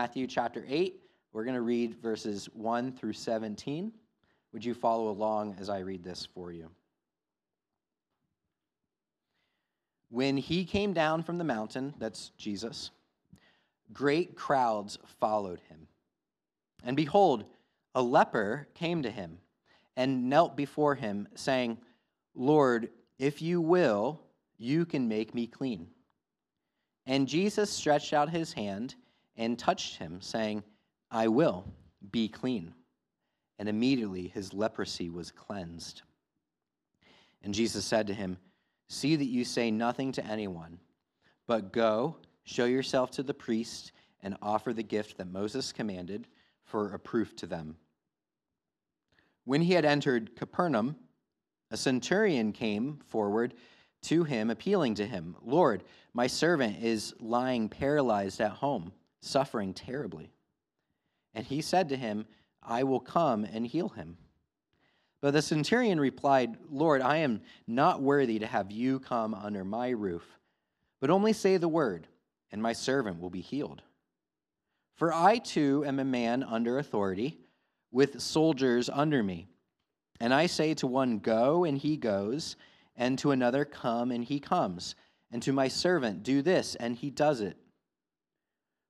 Matthew chapter 8. We're going to read verses 1 through 17. Would you follow along as I read this for you? When he came down from the mountain, that's Jesus, great crowds followed him. And behold, a leper came to him and knelt before him, saying, Lord, if you will, you can make me clean. And Jesus stretched out his hand and touched him, saying, I will, be clean. And immediately his leprosy was cleansed. And Jesus said to him, See that you say nothing to anyone, but go, show yourself to the priest, and offer the gift that Moses commanded for a proof to them. When he had entered Capernaum, a centurion came forward to him, appealing to him, Lord, my servant is lying paralyzed at home, suffering terribly. And he said to him, I will come and heal him. But the centurion replied, Lord, I am not worthy to have you come under my roof, but only say the word, and my servant will be healed. For I too am a man under authority, with soldiers under me. And I say to one, Go, and he goes, and to another, Come, and he comes, and to my servant, Do this, and he does it.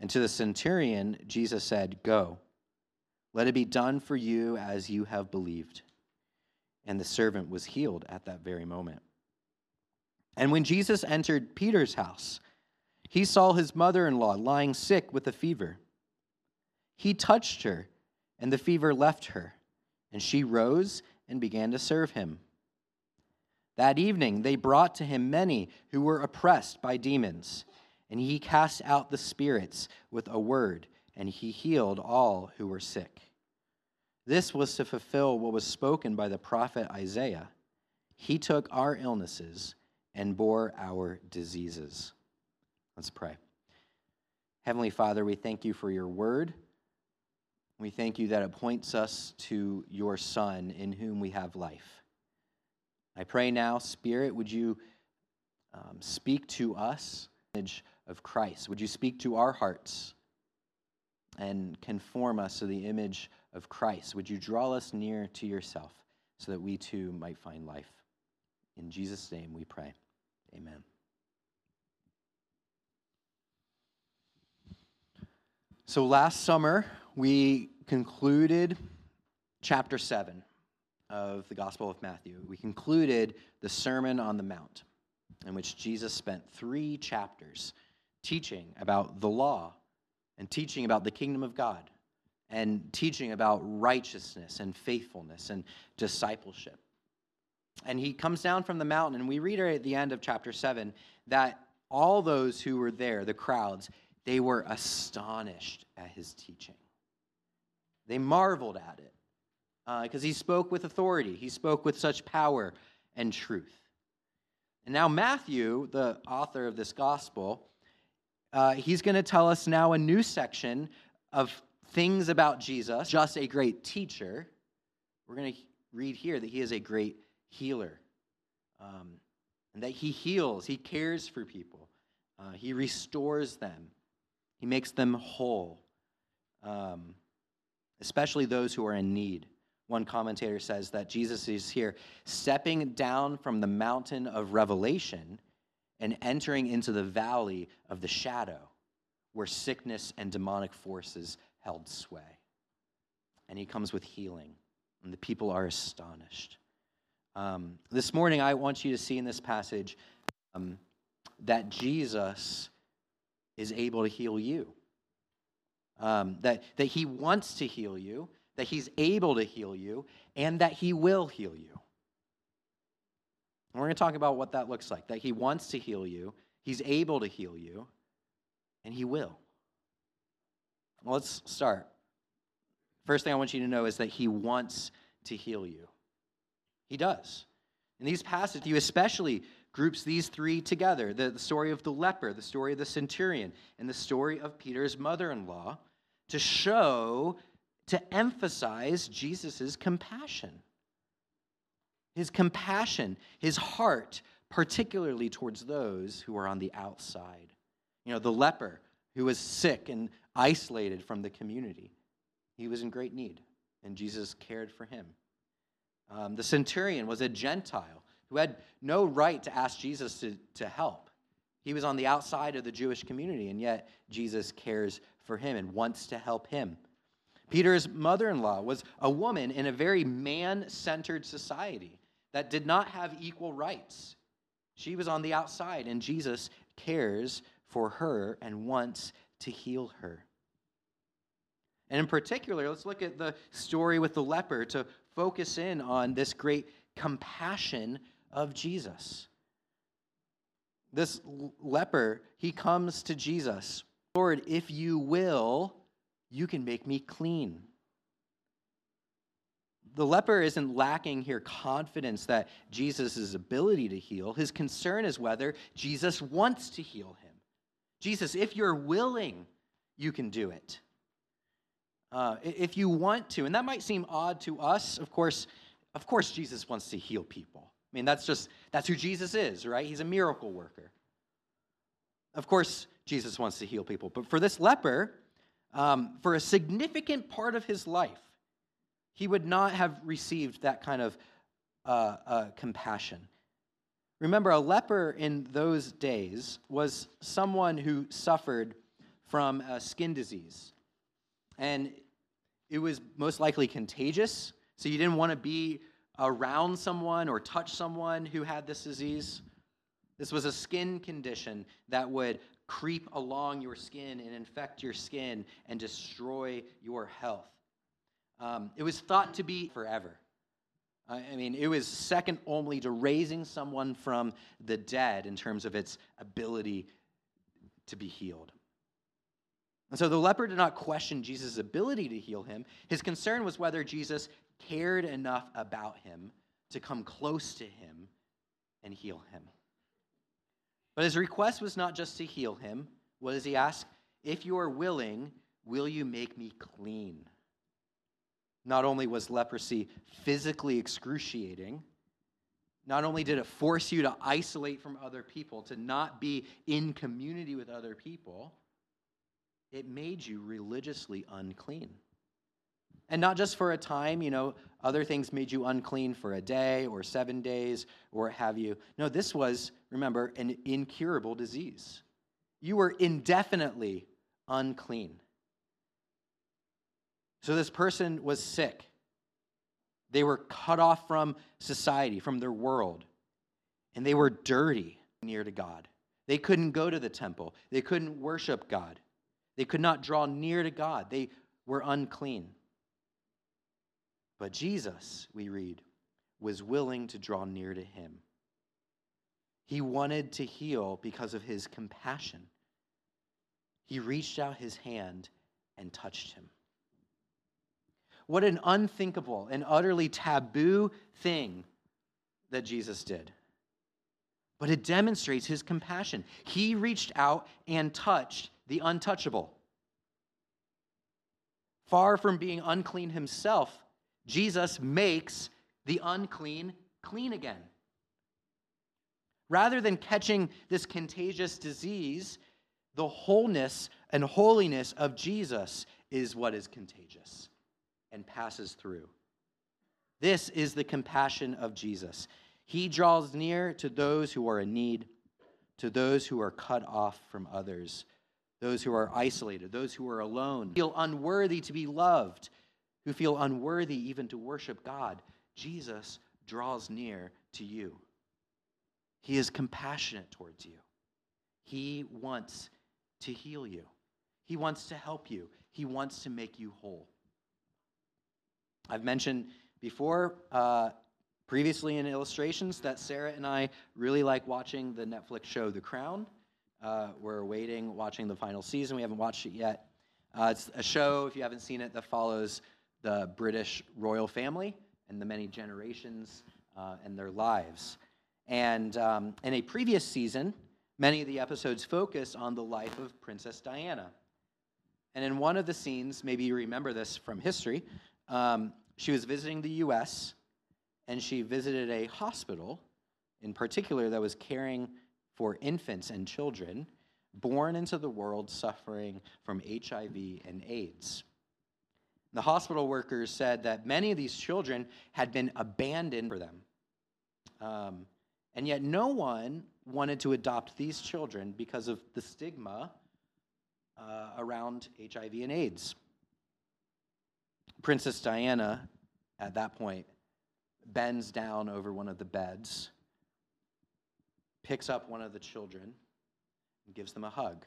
And to the centurion, Jesus said, Go, let it be done for you as you have believed and the servant was healed at that very moment. And when Jesus entered Peter's house, he saw his mother in law lying sick with a fever. He touched her, and the fever left her, and she rose and began to serve him. That evening they brought to him many who were oppressed by demons, and he cast out the spirits with a word, and he healed all who were sick. This was to fulfill what was spoken by the prophet Isaiah. He took our illnesses and bore our diseases. Let's pray. Heavenly Father, we thank you for your word. We thank you that it points us to your Son in whom we have life. I pray now, Spirit, would you um, speak to us image of Christ? Would you speak to our hearts and conform us to the image of Christ. Would you draw us near to yourself so that we too might find life? In Jesus' name we pray. Amen. So last summer, we concluded chapter 7 of the Gospel of Matthew. We concluded the Sermon on the Mount, in which Jesus spent three chapters teaching about the law and teaching about the kingdom of God and teaching about righteousness and faithfulness and discipleship. And he comes down from the mountain, and we read at the end of chapter 7 that all those who were there, the crowds, they were astonished at his teaching. They marveled at it because uh, he spoke with authority, he spoke with such power and truth. And now, Matthew, the author of this gospel, uh, he's going to tell us now a new section of things about Jesus, just a great teacher, we're going to read here that he is a great healer. Um, and that he heals, he cares for people, uh, he restores them, he makes them whole, um, especially those who are in need. One commentator says that Jesus is here stepping down from the mountain of revelation and entering into the valley of the shadow where sickness and demonic forces held sway. And he comes with healing, and the people are astonished. Um, this morning, I want you to see in this passage um, that Jesus is able to heal you. Um, that, that he wants to heal you, that he's able to heal you, and that he will heal you. And we're going to talk about what that looks like that he wants to heal you, he's able to heal you, and he will. Well, let's start. First thing I want you to know is that he wants to heal you. He does. In these passages, he especially groups these three together the, the story of the leper, the story of the centurion, and the story of Peter's mother in law to show, to emphasize Jesus' compassion. His compassion, his heart, particularly towards those who are on the outside. You know, the leper who was sick and isolated from the community, he was in great need, and Jesus cared for him. Um, the centurion was a Gentile who had no right to ask Jesus to, to help. He was on the outside of the Jewish community, and yet Jesus cares for him and wants to help him. Peter's mother in law was a woman in a very man centered society that did not have equal rights. She was on the outside, and Jesus cares for her and wants to heal her. And in particular, let's look at the story with the leper to focus in on this great compassion of Jesus. This leper, he comes to Jesus Lord, if you will, you can make me clean. The leper isn't lacking here confidence that Jesus' ability to heal. His concern is whether Jesus wants to heal him. Jesus, if you're willing, you can do it. Uh, if you want to, and that might seem odd to us, of course, of course, Jesus wants to heal people. I mean, that's just, that's who Jesus is, right? He's a miracle worker. Of course, Jesus wants to heal people. But for this leper, um, for a significant part of his life, he would not have received that kind of uh, uh, compassion. Remember, a leper in those days was someone who suffered from a skin disease. And it was most likely contagious, so you didn't want to be around someone or touch someone who had this disease. This was a skin condition that would creep along your skin and infect your skin and destroy your health. Um, it was thought to be forever. I mean, it was second only to raising someone from the dead in terms of its ability to be healed. And so the leper did not question Jesus' ability to heal him. His concern was whether Jesus cared enough about him to come close to him and heal him. But his request was not just to heal him. What does he ask? If you are willing, will you make me clean? Not only was leprosy physically excruciating, not only did it force you to isolate from other people, to not be in community with other people, it made you religiously unclean. And not just for a time, you know, other things made you unclean for a day or seven days or have you. No, this was, remember, an incurable disease. You were indefinitely unclean. So this person was sick. They were cut off from society, from their world, and they were dirty near to God. They couldn't go to the temple, they couldn't worship God, they could not draw near to God. They were unclean. But Jesus, we read, was willing to draw near to him. He wanted to heal because of his compassion. He reached out his hand and touched him. What an unthinkable and utterly taboo thing that Jesus did. But it demonstrates his compassion. He reached out and touched the untouchable. Far from being unclean himself, Jesus makes the unclean clean again. Rather than catching this contagious disease, the wholeness and holiness of Jesus is what is contagious and passes through. This is the compassion of Jesus. He draws near to those who are in need, to those who are cut off from others, those who are isolated, those who are alone, feel unworthy to be loved, who feel unworthy even to worship God, Jesus draws near to you. He is compassionate towards you. He wants to heal you, He wants to help you, He wants to make you whole. I've mentioned before, uh, previously in illustrations, that Sarah and I really like watching the Netflix show The Crown. Uh, we're waiting, watching the final season. We haven't watched it yet. Uh, it's a show, if you haven't seen it, that follows the British royal family and the many generations uh, and their lives. And um, in a previous season, many of the episodes focus on the life of Princess Diana. And in one of the scenes, maybe you remember this from history, um, she was visiting the US and she visited a hospital in particular that was caring for infants and children born into the world suffering from HIV and AIDS. The hospital workers said that many of these children had been abandoned for them. Um, and yet, no one wanted to adopt these children because of the stigma uh, around HIV and AIDS. Princess Diana, at that point, bends down over one of the beds, picks up one of the children, and gives them a hug.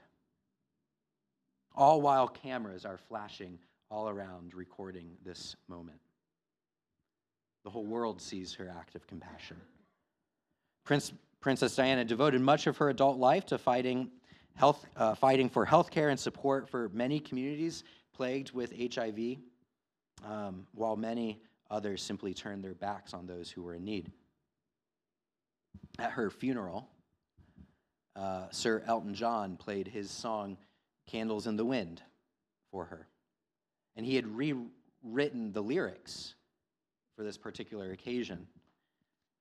All while cameras are flashing all around recording this moment. The whole world sees her act of compassion. Prince, Princess Diana devoted much of her adult life to fighting, health, uh, fighting for health care and support for many communities plagued with HIV, um, while many others simply turned their backs on those who were in need. At her funeral, uh, Sir Elton John played his song Candles in the Wind for her. And he had rewritten the lyrics for this particular occasion.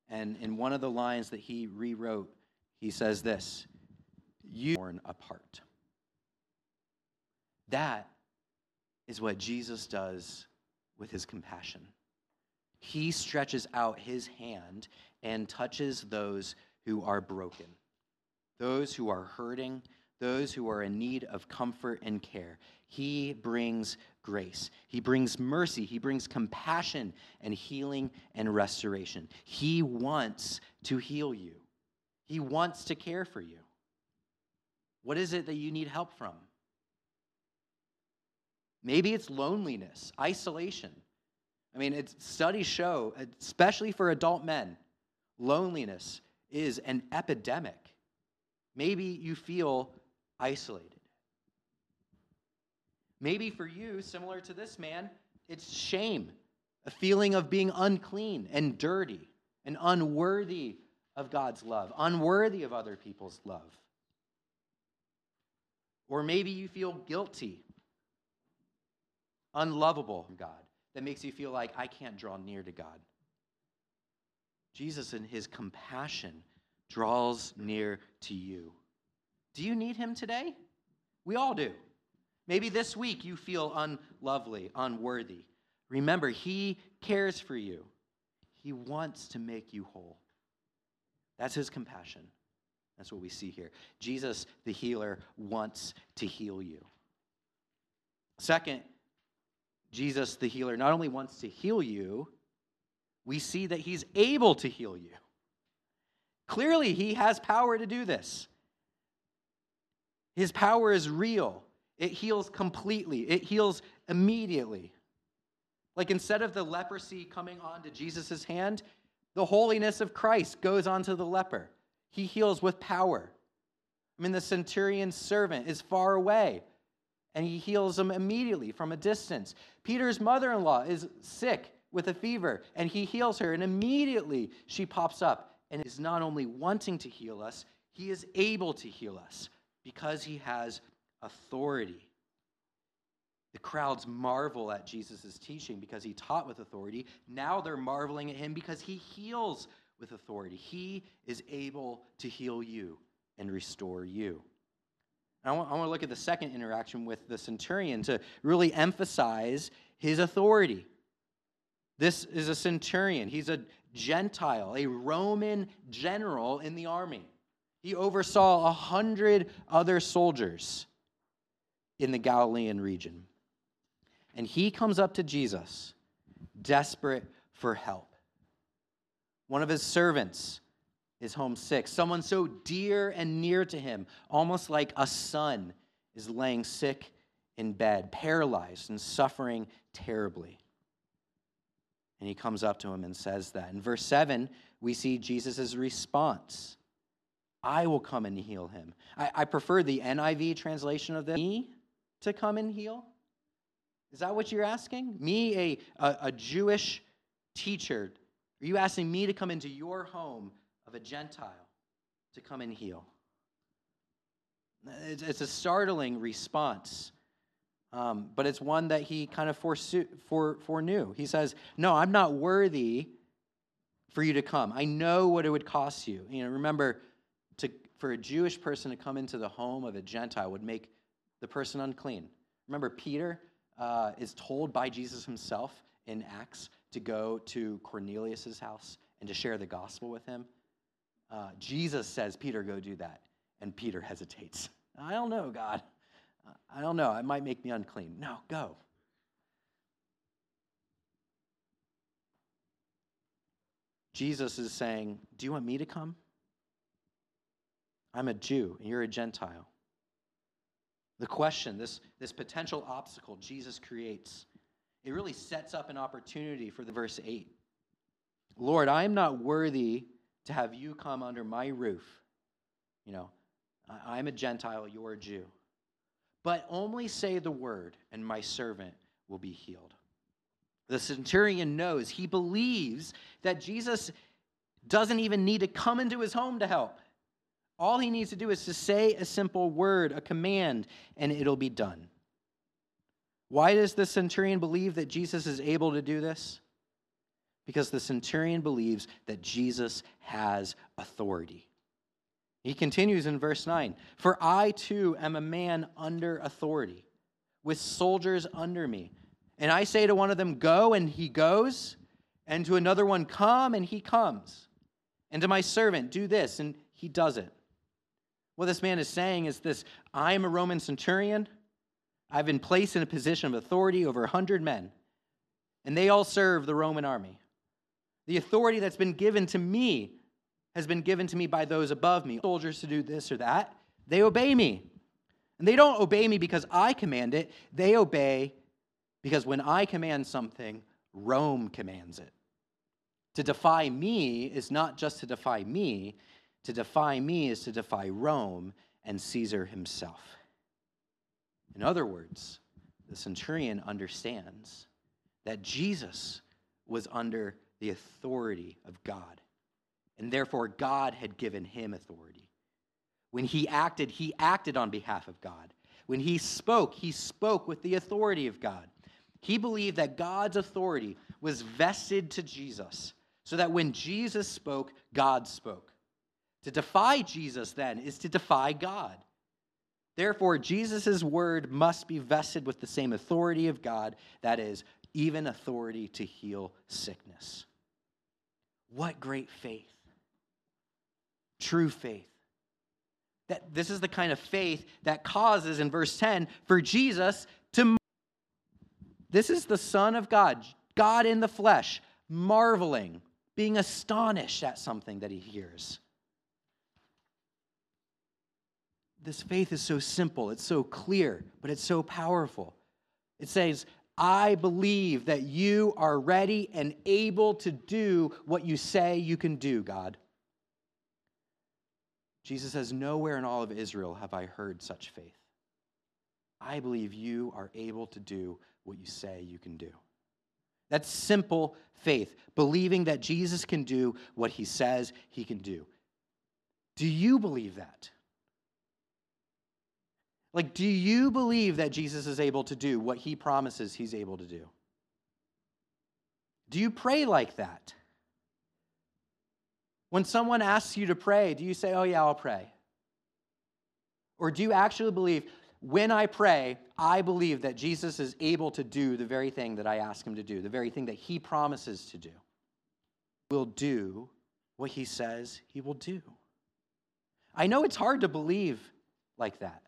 And in one of the lines that he rewrote, he says this You torn apart. That is what Jesus does with his compassion. He stretches out his hand and touches those who are broken, those who are hurting, those who are in need of comfort and care. He brings grace. He brings mercy. He brings compassion and healing and restoration. He wants to heal you, He wants to care for you. What is it that you need help from? Maybe it's loneliness, isolation. I mean, studies show, especially for adult men, loneliness is an epidemic. Maybe you feel isolated. Maybe for you, similar to this man, it's shame, a feeling of being unclean and dirty and unworthy of God's love, unworthy of other people's love. Or maybe you feel guilty, unlovable God, that makes you feel like I can't draw near to God. Jesus, in his compassion, draws near to you. Do you need him today? We all do. Maybe this week you feel unlovely, unworthy. Remember, he cares for you. He wants to make you whole. That's his compassion. That's what we see here. Jesus, the healer, wants to heal you. Second, Jesus, the healer, not only wants to heal you, we see that he's able to heal you. Clearly, he has power to do this. His power is real. It heals completely, it heals immediately. Like instead of the leprosy coming onto Jesus' hand, the holiness of Christ goes onto the leper. He heals with power. I mean, the centurion's servant is far away, and he heals him immediately from a distance. Peter's mother in law is sick with a fever, and he heals her, and immediately she pops up and is not only wanting to heal us, he is able to heal us because he has authority. The crowds marvel at Jesus' teaching because he taught with authority. Now they're marveling at him because he heals with authority. He is able to heal you and restore you. I want, I want to look at the second interaction with the centurion to really emphasize his authority. This is a centurion. He's a Gentile, a Roman general in the army. He oversaw a hundred other soldiers in the Galilean region. And he comes up to Jesus, desperate for help. One of his servants is homesick. Someone so dear and near to him, almost like a son, is laying sick in bed, paralyzed and suffering terribly. And he comes up to him and says that. In verse 7, we see Jesus' response I will come and heal him. I, I prefer the NIV translation of this me to come and heal. Is that what you're asking? Me, a, a, a Jewish teacher, are you asking me to come into your home of a Gentile to come and heal? It's, it's a startling response, um, but it's one that he kind of foresaw, for, foreknew. He says, No, I'm not worthy for you to come. I know what it would cost you. You know, remember, for a Jewish person to come into the home of a Gentile would make the person unclean. Remember, Peter uh, is told by Jesus himself in Acts to go to Cornelius's house and to share the gospel with him. Uh, Jesus says, Peter, go do that. And Peter hesitates. I don't know, God. I don't know. It might make me unclean. No, go. Jesus is saying, Do you want me to come? I'm a Jew, and you're a Gentile. The question, this, this potential obstacle Jesus creates, it really sets up an opportunity for the verse 8. Lord, I am not worthy to have you come under my roof. You know, I'm a Gentile, you're a Jew. But only say the word, and my servant will be healed. The centurion knows, he believes that Jesus doesn't even need to come into his home to help. All he needs to do is to say a simple word, a command, and it'll be done. Why does the centurion believe that Jesus is able to do this? Because the centurion believes that Jesus has authority. He continues in verse 9 For I too am a man under authority, with soldiers under me. And I say to one of them, Go, and he goes, and to another one, Come, and he comes. And to my servant, Do this, and he does it. What this man is saying is this I am a Roman centurion. I've been placed in a position of authority over a 100 men, and they all serve the Roman army. The authority that's been given to me has been given to me by those above me, soldiers to do this or that. They obey me. And they don't obey me because I command it, they obey because when I command something, Rome commands it. To defy me is not just to defy me, to defy me is to defy Rome and Caesar himself. In other words, the centurion understands that Jesus was under the authority of God, and therefore God had given him authority. When he acted, he acted on behalf of God. When he spoke, he spoke with the authority of God. He believed that God's authority was vested to Jesus, so that when Jesus spoke, God spoke. To defy Jesus, then, is to defy God. Therefore, Jesus' word must be vested with the same authority of God, that is, even authority to heal sickness. What great faith! True faith. That this is the kind of faith that causes, in verse 10, for Jesus to. This is the Son of God, God in the flesh, marveling, being astonished at something that he hears. This faith is so simple, it's so clear, but it's so powerful. It says, I believe that you are ready and able to do what you say you can do, God. Jesus says, Nowhere in all of Israel have I heard such faith. I believe you are able to do what you say you can do. That's simple faith, believing that Jesus can do what he says he can do. Do you believe that? Like, do you believe that Jesus is able to do what he promises he's able to do? Do you pray like that? When someone asks you to pray, do you say, Oh, yeah, I'll pray? Or do you actually believe, when I pray, I believe that Jesus is able to do the very thing that I ask him to do, the very thing that he promises to do? Will do what he says he will do. I know it's hard to believe like that.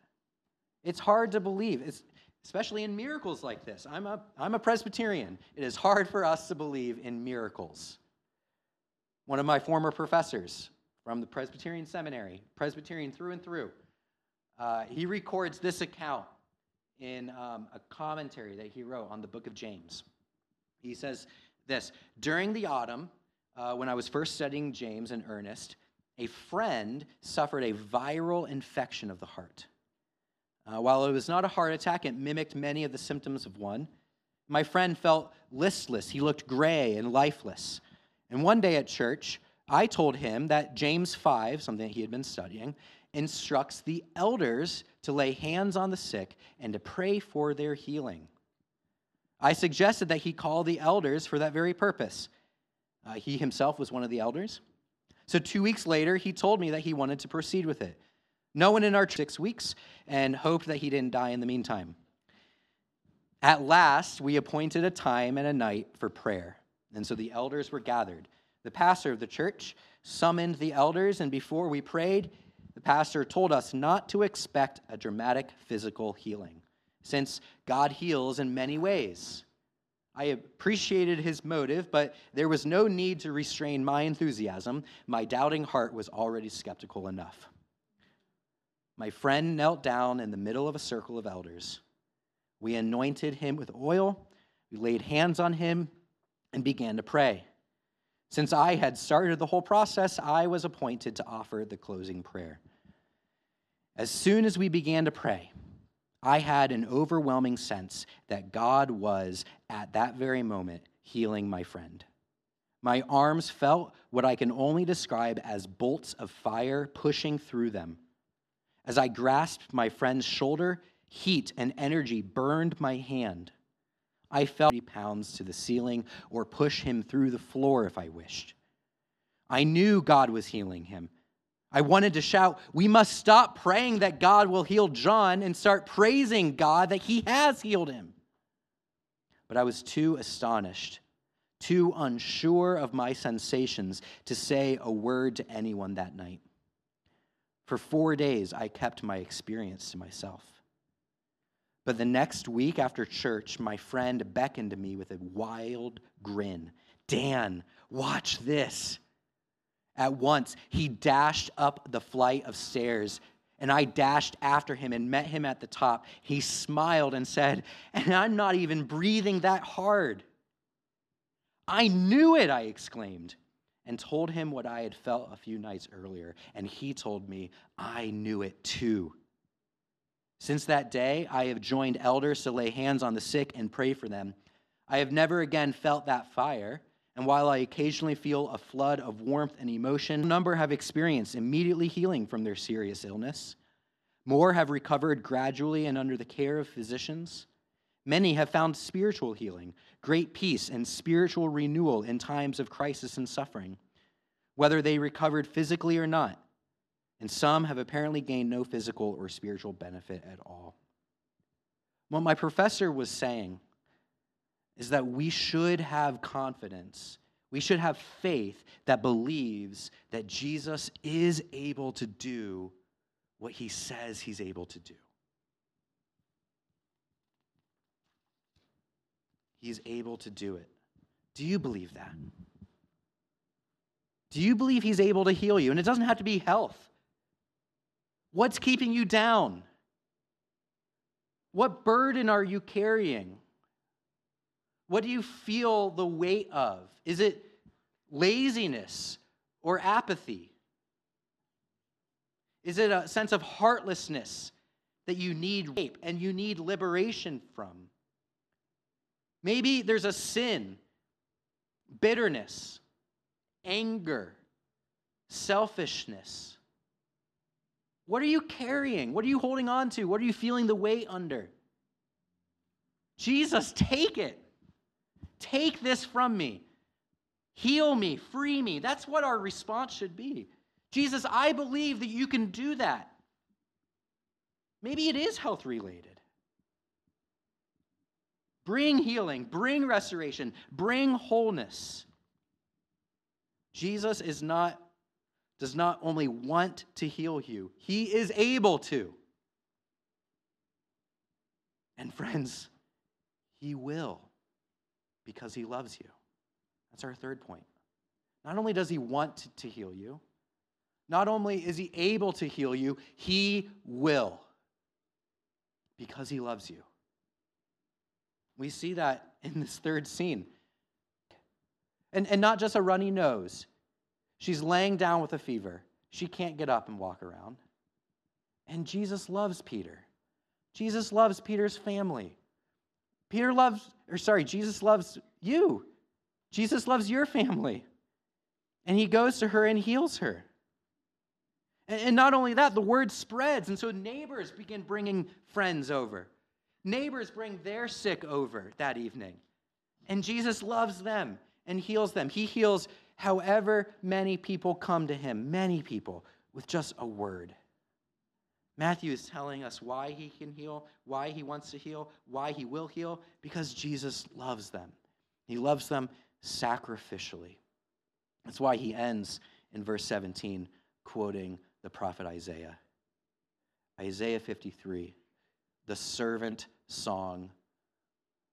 It's hard to believe, it's, especially in miracles like this. I'm a, I'm a Presbyterian. It is hard for us to believe in miracles. One of my former professors from the Presbyterian Seminary, Presbyterian through and through, uh, he records this account in um, a commentary that he wrote on the book of James. He says this During the autumn, uh, when I was first studying James in earnest, a friend suffered a viral infection of the heart. Uh, while it was not a heart attack, it mimicked many of the symptoms of one. My friend felt listless. He looked gray and lifeless. And one day at church, I told him that James 5, something that he had been studying, instructs the elders to lay hands on the sick and to pray for their healing. I suggested that he call the elders for that very purpose. Uh, he himself was one of the elders. So, two weeks later, he told me that he wanted to proceed with it. No one in our six weeks and hoped that he didn't die in the meantime. At last, we appointed a time and a night for prayer. And so the elders were gathered. The pastor of the church summoned the elders, and before we prayed, the pastor told us not to expect a dramatic physical healing, since God heals in many ways. I appreciated his motive, but there was no need to restrain my enthusiasm. My doubting heart was already skeptical enough. My friend knelt down in the middle of a circle of elders. We anointed him with oil, we laid hands on him, and began to pray. Since I had started the whole process, I was appointed to offer the closing prayer. As soon as we began to pray, I had an overwhelming sense that God was, at that very moment, healing my friend. My arms felt what I can only describe as bolts of fire pushing through them. As I grasped my friend's shoulder, heat and energy burned my hand. I felt pounds to the ceiling or push him through the floor if I wished. I knew God was healing him, I wanted to shout, We must stop praying that God will heal John and start praising God that he has healed him. But I was too astonished, too unsure of my sensations to say a word to anyone that night. For four days, I kept my experience to myself. But the next week after church, my friend beckoned to me with a wild grin. Dan, watch this. At once, he dashed up the flight of stairs, and I dashed after him and met him at the top. He smiled and said, And I'm not even breathing that hard. I knew it, I exclaimed, and told him what I had felt a few nights earlier. And he told me, I knew it too. Since that day, I have joined elders to lay hands on the sick and pray for them. I have never again felt that fire and while I occasionally feel a flood of warmth and emotion, a number have experienced immediately healing from their serious illness. More have recovered gradually and under the care of physicians. Many have found spiritual healing, great peace, and spiritual renewal in times of crisis and suffering, whether they recovered physically or not. And some have apparently gained no physical or spiritual benefit at all. What my professor was saying is that we should have confidence. We should have faith that believes that Jesus is able to do what he says he's able to do. He's able to do it. Do you believe that? Do you believe he's able to heal you? And it doesn't have to be health. What's keeping you down? What burden are you carrying? What do you feel the weight of? Is it laziness or apathy? Is it a sense of heartlessness that you need rape and you need liberation from? Maybe there's a sin, bitterness, anger, selfishness. What are you carrying? What are you holding on to? What are you feeling the weight under? Jesus, take it. Take this from me. Heal me, free me. That's what our response should be. Jesus, I believe that you can do that. Maybe it is health related. Bring healing, bring restoration, bring wholeness. Jesus is not does not only want to heal you, he is able to. And friends, he will because he loves you. That's our third point. Not only does he want to heal you, not only is he able to heal you, he will because he loves you. We see that in this third scene. And, and not just a runny nose. She's laying down with a fever. She can't get up and walk around. And Jesus loves Peter. Jesus loves Peter's family. Peter loves, or sorry, Jesus loves you. Jesus loves your family. And he goes to her and heals her. And not only that, the word spreads. And so neighbors begin bringing friends over. Neighbors bring their sick over that evening. And Jesus loves them and heals them. He heals however many people come to him, many people, with just a word. Matthew is telling us why he can heal, why he wants to heal, why he will heal, because Jesus loves them. He loves them sacrificially. That's why he ends in verse 17 quoting the prophet Isaiah. Isaiah 53, the servant song.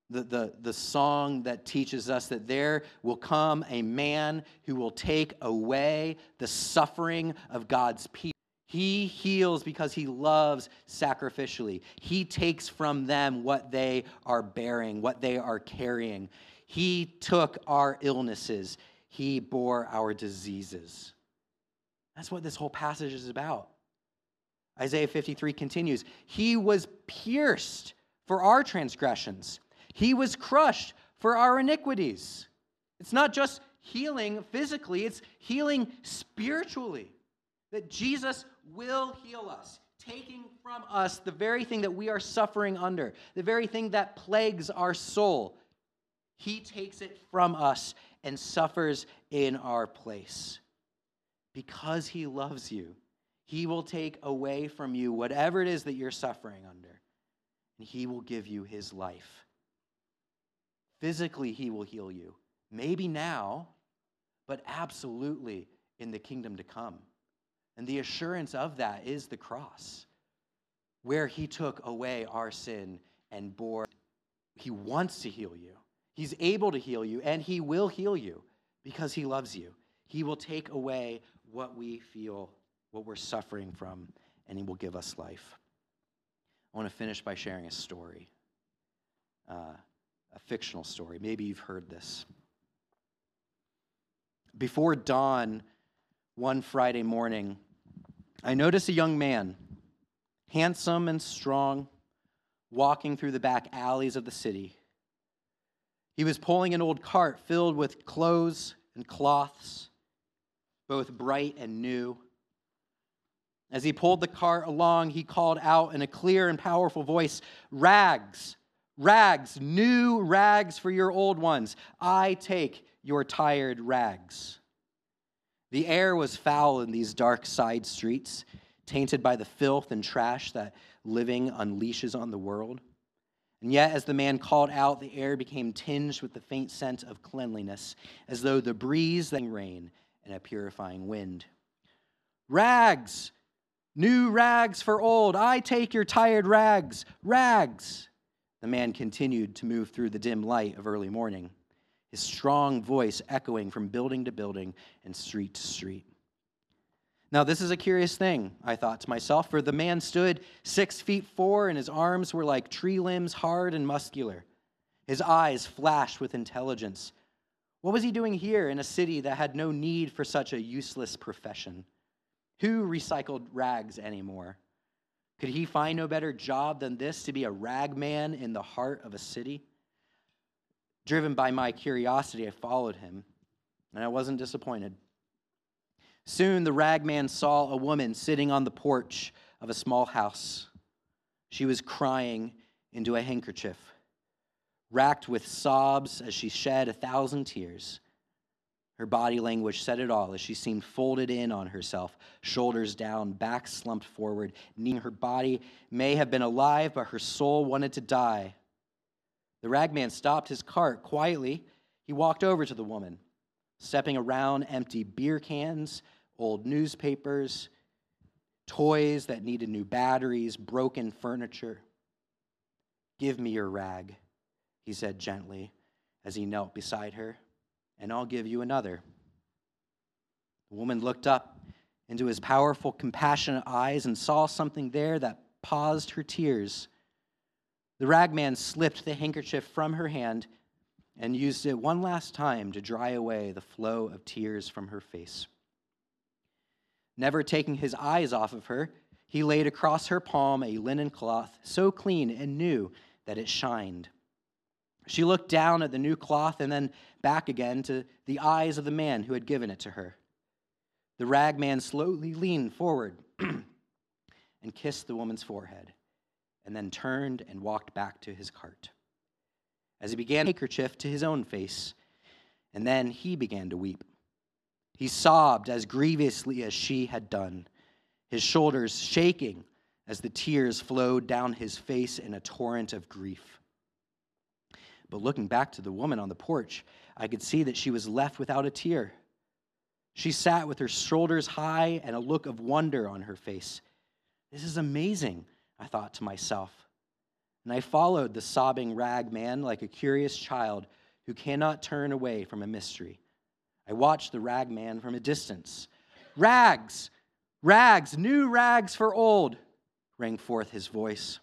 The, the, the song that teaches us that there will come a man who will take away the suffering of God's people. He heals because he loves sacrificially. He takes from them what they are bearing, what they are carrying. He took our illnesses, he bore our diseases. That's what this whole passage is about. Isaiah 53 continues He was pierced for our transgressions, He was crushed for our iniquities. It's not just healing physically, it's healing spiritually. That Jesus will heal us, taking from us the very thing that we are suffering under, the very thing that plagues our soul. He takes it from us and suffers in our place because he loves you, he will take away from you whatever it is that you're suffering under, and he will give you his life. Physically, he will heal you. Maybe now, but absolutely in the kingdom to come. And the assurance of that is the cross, where he took away our sin and bore. He wants to heal you. He's able to heal you, and he will heal you because he loves you. He will take away what we feel, what we're suffering from, and He will give us life. I want to finish by sharing a story, uh, a fictional story. Maybe you've heard this. Before dawn, one Friday morning, I noticed a young man, handsome and strong, walking through the back alleys of the city. He was pulling an old cart filled with clothes and cloths both bright and new. As he pulled the cart along, he called out in a clear and powerful voice Rags, rags, new rags for your old ones. I take your tired rags. The air was foul in these dark side streets, tainted by the filth and trash that living unleashes on the world. And yet, as the man called out, the air became tinged with the faint scent of cleanliness, as though the breeze that rain and a purifying wind. Rags, new rags for old. I take your tired rags, rags. The man continued to move through the dim light of early morning, his strong voice echoing from building to building and street to street. Now, this is a curious thing, I thought to myself, for the man stood six feet four, and his arms were like tree limbs, hard and muscular. His eyes flashed with intelligence. What was he doing here in a city that had no need for such a useless profession? Who recycled rags anymore? Could he find no better job than this to be a ragman in the heart of a city? Driven by my curiosity, I followed him, and I wasn't disappointed. Soon the ragman saw a woman sitting on the porch of a small house. She was crying into a handkerchief racked with sobs as she shed a thousand tears. Her body language said it all as she seemed folded in on herself, shoulders down, back slumped forward. Her body may have been alive, but her soul wanted to die. The ragman stopped his cart quietly. He walked over to the woman, stepping around empty beer cans, old newspapers, toys that needed new batteries, broken furniture. Give me your rag, he said gently as he knelt beside her, and I'll give you another. The woman looked up into his powerful, compassionate eyes and saw something there that paused her tears. The ragman slipped the handkerchief from her hand and used it one last time to dry away the flow of tears from her face. Never taking his eyes off of her, he laid across her palm a linen cloth so clean and new that it shined. She looked down at the new cloth and then back again to the eyes of the man who had given it to her. The rag man slowly leaned forward and kissed the woman's forehead, and then turned and walked back to his cart. As he began handkerchief to his own face, and then he began to weep. He sobbed as grievously as she had done, his shoulders shaking as the tears flowed down his face in a torrent of grief. But looking back to the woman on the porch, I could see that she was left without a tear. She sat with her shoulders high and a look of wonder on her face. This is amazing, I thought to myself. And I followed the sobbing rag man like a curious child who cannot turn away from a mystery. I watched the rag man from a distance. Rags! Rags! New rags for old! rang forth his voice.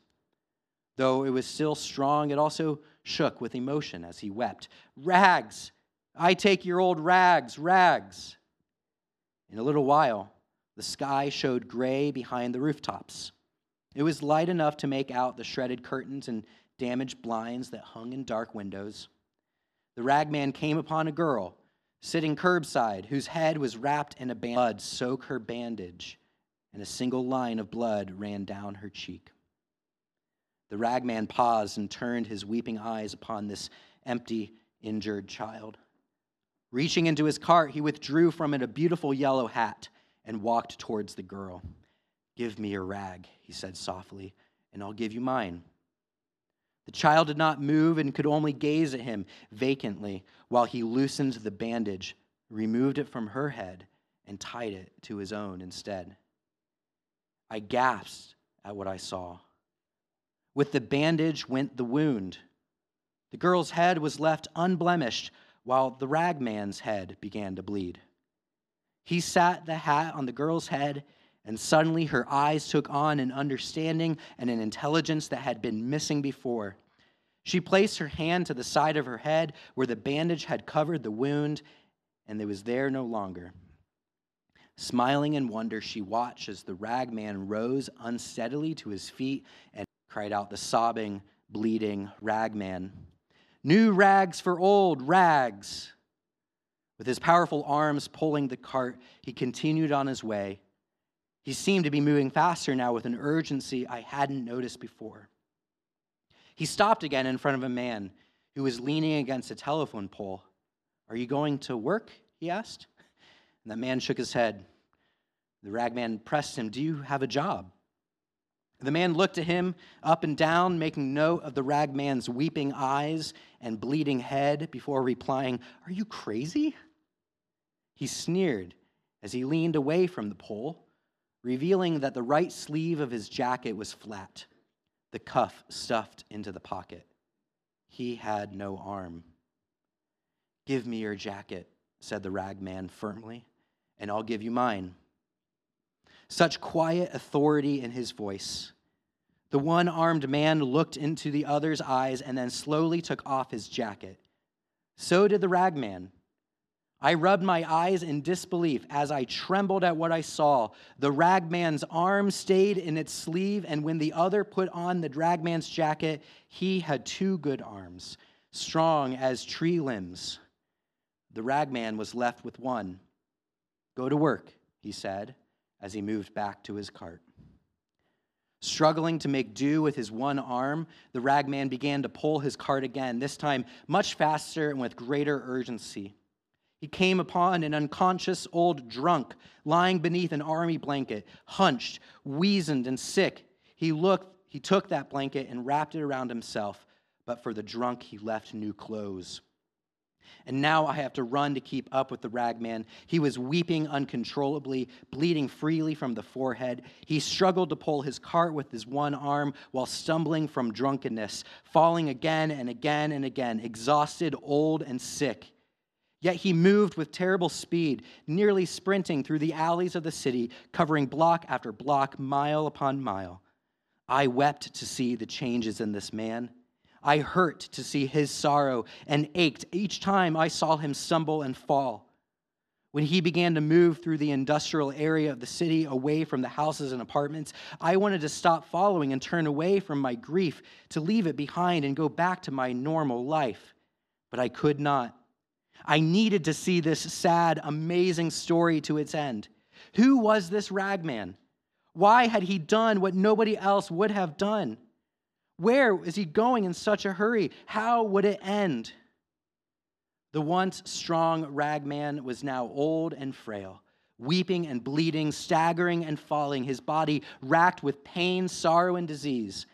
Though it was still strong, it also shook with emotion as he wept. Rags! I take your old rags, rags! In a little while, the sky showed gray behind the rooftops. It was light enough to make out the shredded curtains and damaged blinds that hung in dark windows. The ragman came upon a girl sitting curbside whose head was wrapped in a band. Blood soaked her bandage, and a single line of blood ran down her cheek. The ragman paused and turned his weeping eyes upon this empty, injured child. Reaching into his cart, he withdrew from it a beautiful yellow hat and walked towards the girl. Give me your rag, he said softly, and I'll give you mine. The child did not move and could only gaze at him vacantly while he loosened the bandage, removed it from her head, and tied it to his own instead. I gasped at what I saw. With the bandage went the wound. The girl's head was left unblemished, while the ragman's head began to bleed. He sat the hat on the girl's head, and suddenly her eyes took on an understanding and an intelligence that had been missing before. She placed her hand to the side of her head where the bandage had covered the wound, and it was there no longer. Smiling in wonder, she watched as the ragman rose unsteadily to his feet and cried out the sobbing, bleeding ragman. New rags for old rags. With his powerful arms pulling the cart, he continued on his way. He seemed to be moving faster now with an urgency I hadn't noticed before. He stopped again in front of a man who was leaning against a telephone pole. Are you going to work? he asked. And that man shook his head. The ragman pressed him, Do you have a job? The man looked at him up and down, making note of the ragman's weeping eyes and bleeding head before replying, Are you crazy? He sneered as he leaned away from the pole, revealing that the right sleeve of his jacket was flat, the cuff stuffed into the pocket. He had no arm. Give me your jacket, said the ragman firmly, and I'll give you mine such quiet authority in his voice. The one armed man looked into the other's eyes and then slowly took off his jacket. So did the ragman. I rubbed my eyes in disbelief as I trembled at what I saw. The ragman's arm stayed in its sleeve, and when the other put on the ragman's jacket, he had two good arms, strong as tree limbs. The ragman was left with one. Go to work, he said as he moved back to his cart. Struggling to make do with his one arm, the ragman began to pull his cart again, this time much faster and with greater urgency. He came upon an unconscious old drunk lying beneath an army blanket, hunched, weazened, and sick. He looked, he took that blanket and wrapped it around himself, but for the drunk he left new clothes and now I have to run to keep up with the ragman. He was weeping uncontrollably, bleeding freely from the forehead. He struggled to pull his cart with his one arm while stumbling from drunkenness, falling again and again and again, exhausted, old, and sick. Yet he moved with terrible speed, nearly sprinting through the alleys of the city, covering block after block, mile upon mile. I wept to see the changes in this man. I hurt to see his sorrow and ached each time I saw him stumble and fall. When he began to move through the industrial area of the city away from the houses and apartments, I wanted to stop following and turn away from my grief, to leave it behind and go back to my normal life. But I could not. I needed to see this sad, amazing story to its end. Who was this ragman? Why had he done what nobody else would have done? Where is he going in such a hurry? How would it end? The once strong ragman was now old and frail, weeping and bleeding, staggering and falling, his body racked with pain, sorrow, and disease.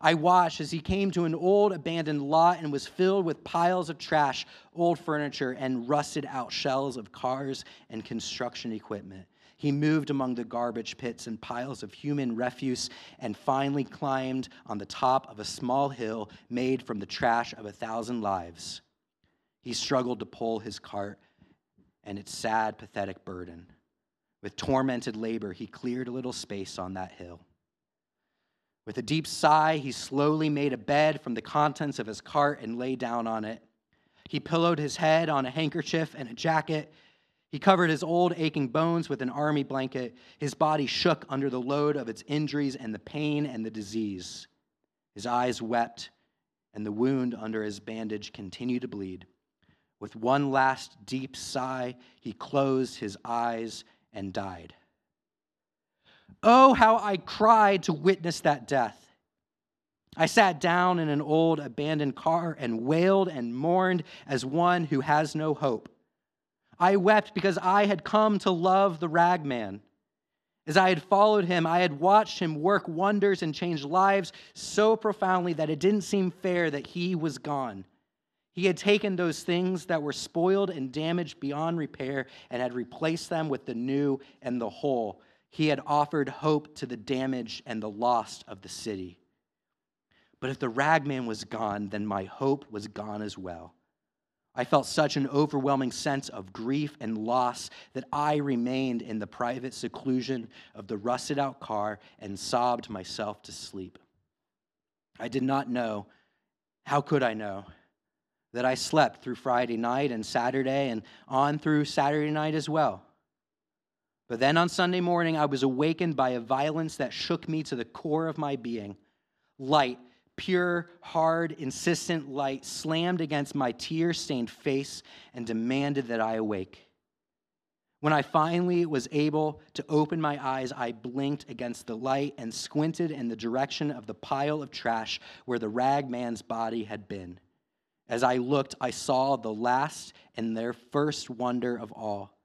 I watched as he came to an old abandoned lot and was filled with piles of trash, old furniture, and rusted out shells of cars and construction equipment. He moved among the garbage pits and piles of human refuse and finally climbed on the top of a small hill made from the trash of a thousand lives. He struggled to pull his cart and its sad, pathetic burden. With tormented labor, he cleared a little space on that hill. With a deep sigh, he slowly made a bed from the contents of his cart and lay down on it. He pillowed his head on a handkerchief and a jacket. He covered his old, aching bones with an army blanket. His body shook under the load of its injuries and the pain and the disease. His eyes wept, and the wound under his bandage continued to bleed. With one last deep sigh, he closed his eyes and died. Oh, how I cried to witness that death. I sat down in an old abandoned car and wailed and mourned as one who has no hope. I wept because I had come to love the ragman. As I had followed him, I had watched him work wonders and change lives so profoundly that it didn't seem fair that he was gone. He had taken those things that were spoiled and damaged beyond repair and had replaced them with the new and the whole. He had offered hope to the damaged and the lost of the city. But if the ragman was gone, then my hope was gone as well. I felt such an overwhelming sense of grief and loss that I remained in the private seclusion of the rusted out car and sobbed myself to sleep. I did not know, how could I know, that I slept through Friday night and Saturday and on through Saturday night as well. But then on Sunday morning, I was awakened by a violence that shook me to the core of my being. Light, pure, hard, insistent light slammed against my tear stained face and demanded that I awake. When I finally was able to open my eyes, I blinked against the light and squinted in the direction of the pile of trash where the rag man's body had been. As I looked, I saw the last and their first wonder of all.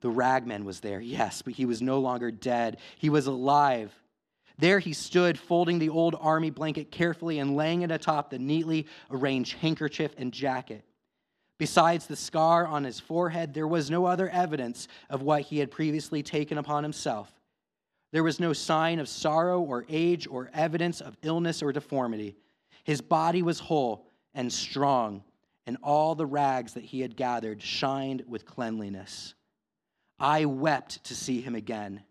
The ragman was there, yes, but he was no longer dead. He was alive. There he stood, folding the old army blanket carefully and laying it atop the neatly arranged handkerchief and jacket. Besides the scar on his forehead, there was no other evidence of what he had previously taken upon himself. There was no sign of sorrow or age or evidence of illness or deformity. His body was whole and strong, and all the rags that he had gathered shined with cleanliness. I wept to see him again.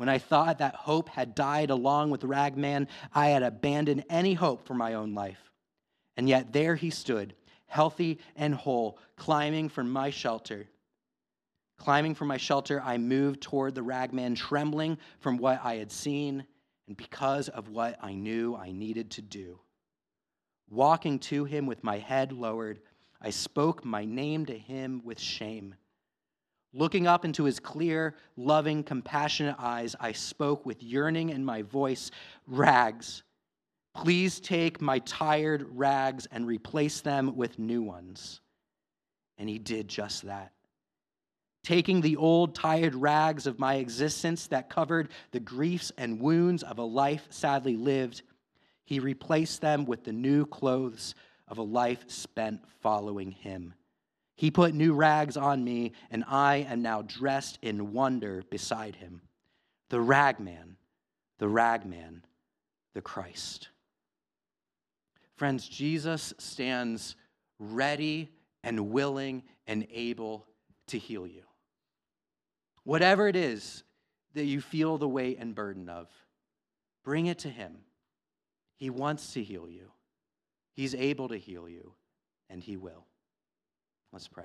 When I thought that hope had died along with ragman, I had abandoned any hope for my own life. And yet there he stood, healthy and whole, climbing from my shelter. Climbing from my shelter, I moved toward the ragman, trembling from what I had seen and because of what I knew I needed to do. Walking to him with my head lowered, I spoke my name to him with shame. Looking up into his clear, loving, compassionate eyes, I spoke with yearning in my voice Rags, please take my tired rags and replace them with new ones. And he did just that. Taking the old, tired rags of my existence that covered the griefs and wounds of a life sadly lived, he replaced them with the new clothes of a life spent following him. He put new rags on me, and I am now dressed in wonder beside him. The ragman, the ragman, the Christ. Friends, Jesus stands ready and willing and able to heal you. Whatever it is that you feel the weight and burden of, bring it to him. He wants to heal you. He's able to heal you, and He will. Let's pray.